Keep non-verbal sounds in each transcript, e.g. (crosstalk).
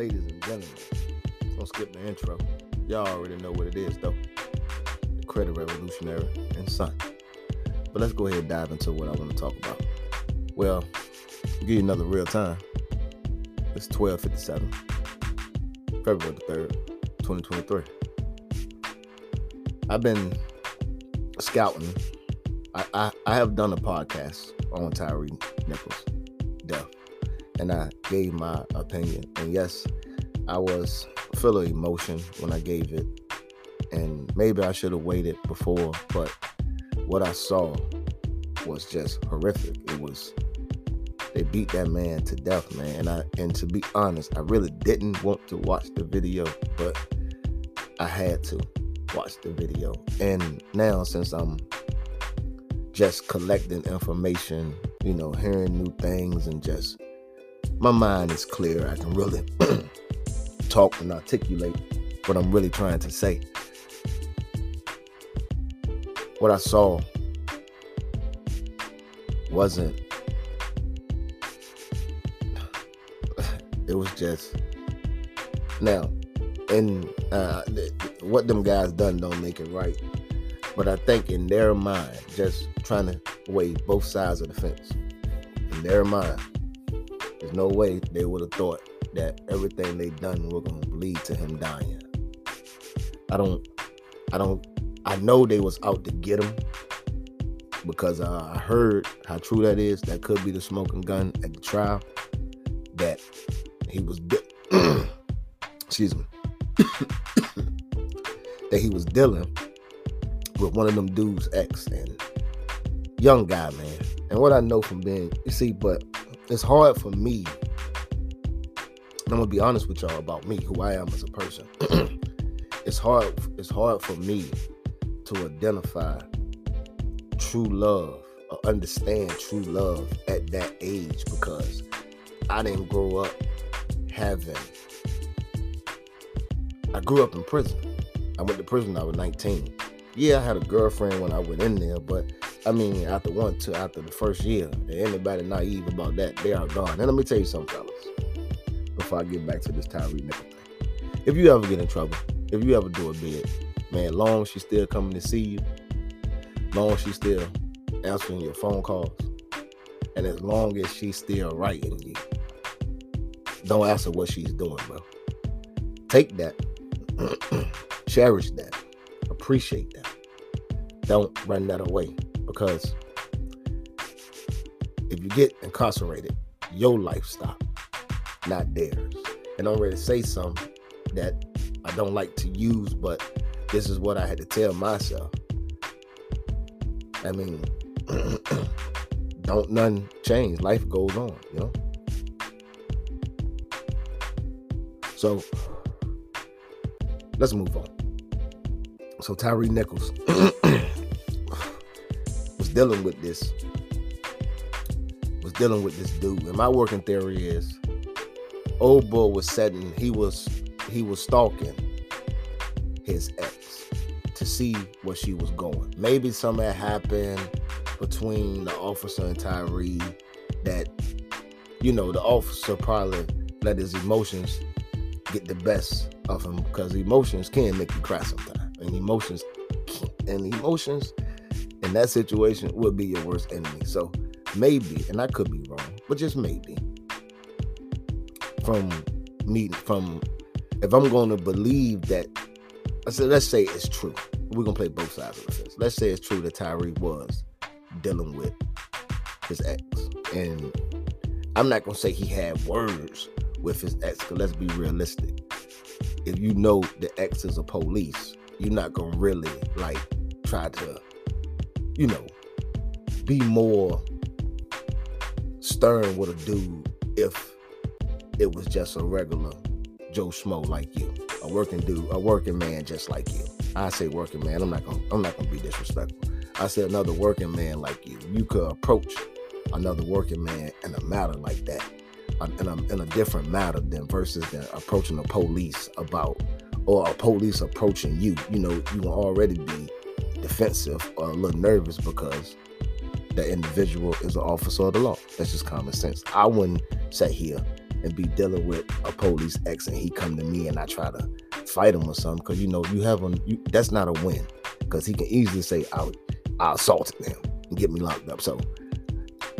ladies and gentlemen. Don't skip the intro. Y'all already know what it is, though. The credit revolutionary and son. But let's go ahead and dive into what I want to talk about. Well, give you another real time. It's 12:57, February the 3rd, 2023. I've been scouting. I, I, I have done a podcast on Tyre Nichols' death, and I gave my opinion. And yes, I was full of emotion when I gave it, and maybe I should have waited before, but what I saw was just horrific. It was they beat that man to death, man. And I and to be honest, I really didn't want to watch the video, but I had to watch the video. And now since I'm just collecting information, you know, hearing new things and just my mind is clear. I can really (clears throat) talk and articulate what I'm really trying to say. What I saw wasn't (sighs) it was just now and uh what them guys done don't make it right but i think in their mind just trying to weigh both sides of the fence in their mind there's no way they would have thought that everything they done were gonna lead to him dying i don't i don't i know they was out to get him because uh, I heard how true that is. That could be the smoking gun at the trial. That he was, di- (clears throat) excuse me, (coughs) that he was dealing with one of them dudes' ex and young guy, man. And what I know from being, you see, but it's hard for me. I'm gonna be honest with y'all about me, who I am as a person. (clears throat) it's hard. It's hard for me to identify true love or understand true love at that age because I didn't grow up having. I grew up in prison. I went to prison I was 19. Yeah, I had a girlfriend when I went in there, but I mean, after one two, after the first year, anybody naive about that, they are gone. And let me tell you something, fellas, before I get back to this Tyre Nichols thing. If you ever get in trouble, if you ever do a bid, man, long she's still coming to see you, long she's still answering your phone calls, and as long as she's still writing you, don't ask her what she's doing, bro. Take that, (clears throat) cherish that, appreciate that. Don't run that away because if you get incarcerated, your life stops, not theirs. And I'm ready to say something that I don't like to use, but this is what I had to tell myself. I mean, (clears throat) don't none change. Life goes on, you know. So let's move on. So Tyre Nichols (clears throat) dealing with this, was dealing with this dude. And my working theory is old boy was setting, he was he was stalking his ex to see where she was going. Maybe something had happened between the officer and Tyre that, you know, the officer probably let his emotions get the best of him because emotions can make you cry sometimes. And emotions and emotions in that situation would be your worst enemy. So maybe, and I could be wrong, but just maybe. From me from if I'm going to believe that I said, let's say it's true. We're gonna play both sides of fence. Let's say it's true that Tyre was dealing with his ex, and I'm not gonna say he had words with his ex. Cause let's be realistic. If you know the ex is a police, you're not gonna really like try to, you know, be more stern with a dude if it was just a regular Joe Schmo like you, a working dude, a working man just like you. I say working man. I'm not gonna I'm not gonna be disrespectful. I said another working man like you. You could approach another working man in a matter like that, in a, in a different matter than versus than approaching the police about or a police approaching you. You know, you will already be defensive or a little nervous because the individual is an officer of the law. That's just common sense. I wouldn't sit here and be dealing with a police ex and he come to me and I try to fight him or something because you know you have him you, that's not a win because he can easily say I, I assaulted him and get me locked up so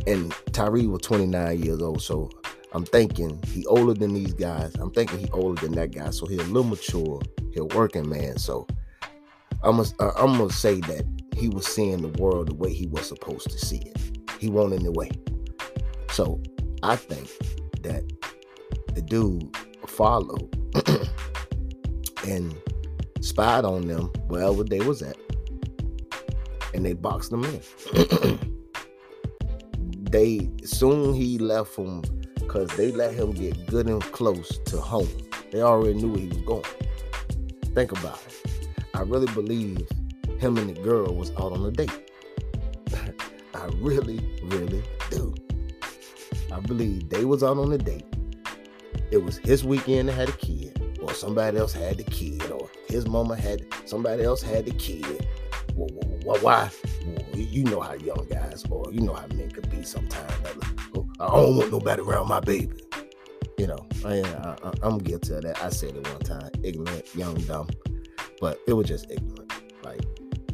and Tyre was 29 years old so I'm thinking he older than these guys I'm thinking he older than that guy so he a little mature he a working man so I'm gonna, uh, I'm gonna say that he was seeing the world the way he was supposed to see it. He won't in the way. So I think that the dude followed (clears throat) and spied on them wherever they was at. And they boxed them in. (clears throat) They soon he left them because they let him get good and close to home. They already knew where he was going. Think about it i really believe him and the girl was out on a date (laughs) i really really do i believe they was out on a date it was his weekend that had a kid or somebody else had the kid, or his mama had somebody else had the kid. Why? why? You know how young guys, or you know how men could be sometimes. Oh, I don't want nobody around my baby. You know, I, I, I'm guilty of that. I said it one time, ignorant, young, dumb, but it was just ignorant, like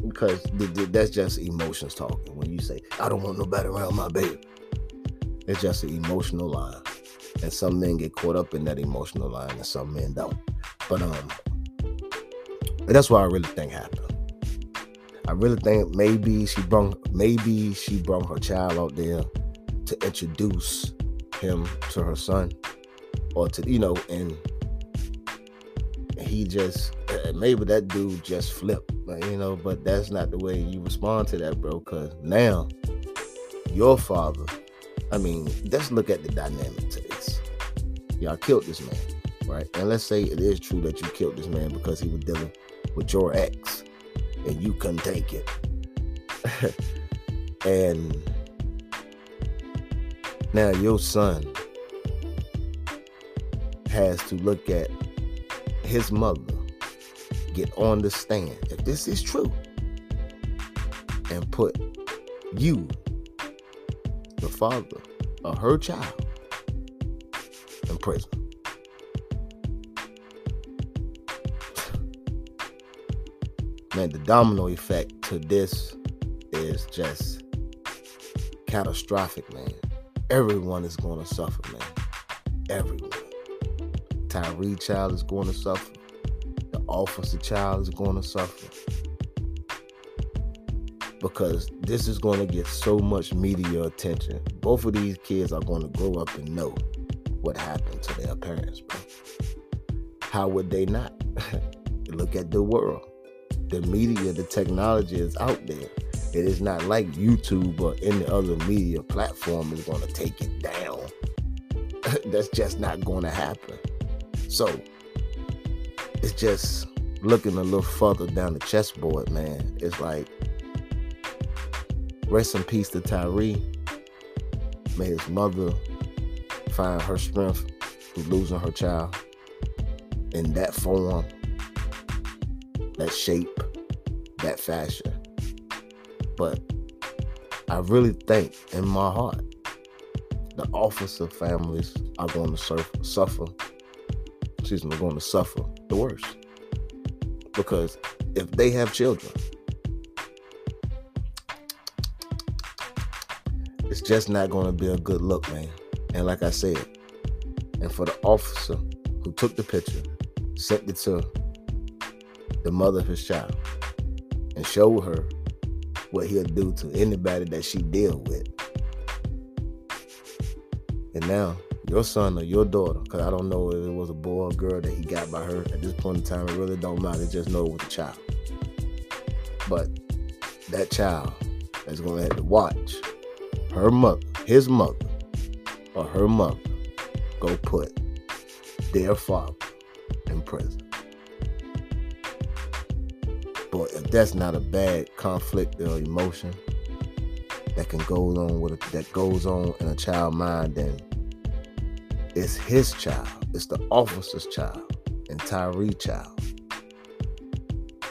because that's just emotions talking. When you say, "I don't want nobody around my baby," it's just an emotional line. And some men get caught up in that emotional line and some men don't. But um that's what I really think happened. I really think maybe she brought maybe she brought her child out there to introduce him to her son or to you know and he just uh, maybe that dude just flipped you know but that's not the way you respond to that bro because now your father I mean, let's look at the dynamic to this. Y'all killed this man, right? And let's say it is true that you killed this man because he was dealing with your ex and you couldn't take it. (laughs) and now your son has to look at his mother get on the stand if this is true and put you the father of her child in prison. Man, the domino effect to this is just catastrophic, man. Everyone is going to suffer, man. Everyone. Tyre child is going to suffer. The officer child is going to suffer because this is going to get so much media attention. Both of these kids are going to grow up and know what happened to their parents, bro. How would they not? (laughs) Look at the world. The media, the technology is out there. It is not like YouTube or any other media platform is going to take it down. (laughs) That's just not going to happen. So it's just looking a little further down the chessboard, man. It's like Rest in peace to Tyre. May his mother find her strength through losing her child in that form, that shape, that fashion. But I really think in my heart, the officer families are going to suffer. Excuse me, going to suffer the worst. Because if they have children, it's just not going to be a good look, man. And like I said, and for the officer who took the picture, sent it to the mother of his child, and showed her what he'll do to anybody that she deal with. And now your son or your daughter, because I don't know if it was a boy or girl that he got by her at this point in time, it really don't matter. Just know it was a child. But that child is going to have to watch her mother, his mother, or her mother go put their father in prison. But if that's not a bad conflict or emotion that can go on with a, that goes on in a child mind, then it's his child, it's the officer's child, and Tyre child.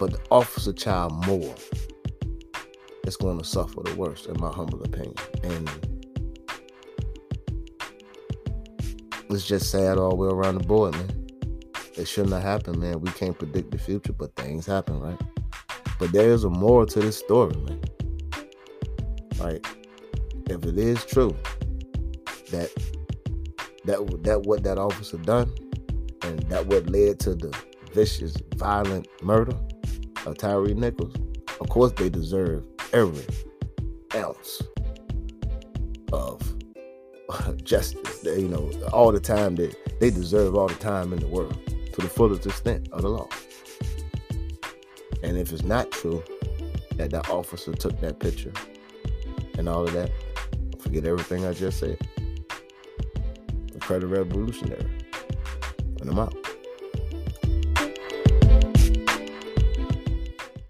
But the officer child more is going to suffer the worst, in my humble opinion. And it's just sad all the way around the board, man. It shouldn't have happened, man. We can't predict the future, but things happen, right? But there is a moral to this story, man. Like, if it is true that that that what that officer done, and that what led to the vicious, violent murder of Tyre Nichols, of course they deserve every ounce of (laughs) justice. They, you know, all the time that they deserve all the time in the world to the fullest extent of the law. And if it's not true that that officer took that picture and all of that, forget everything I just said. Credit revolutionary. And I'm out.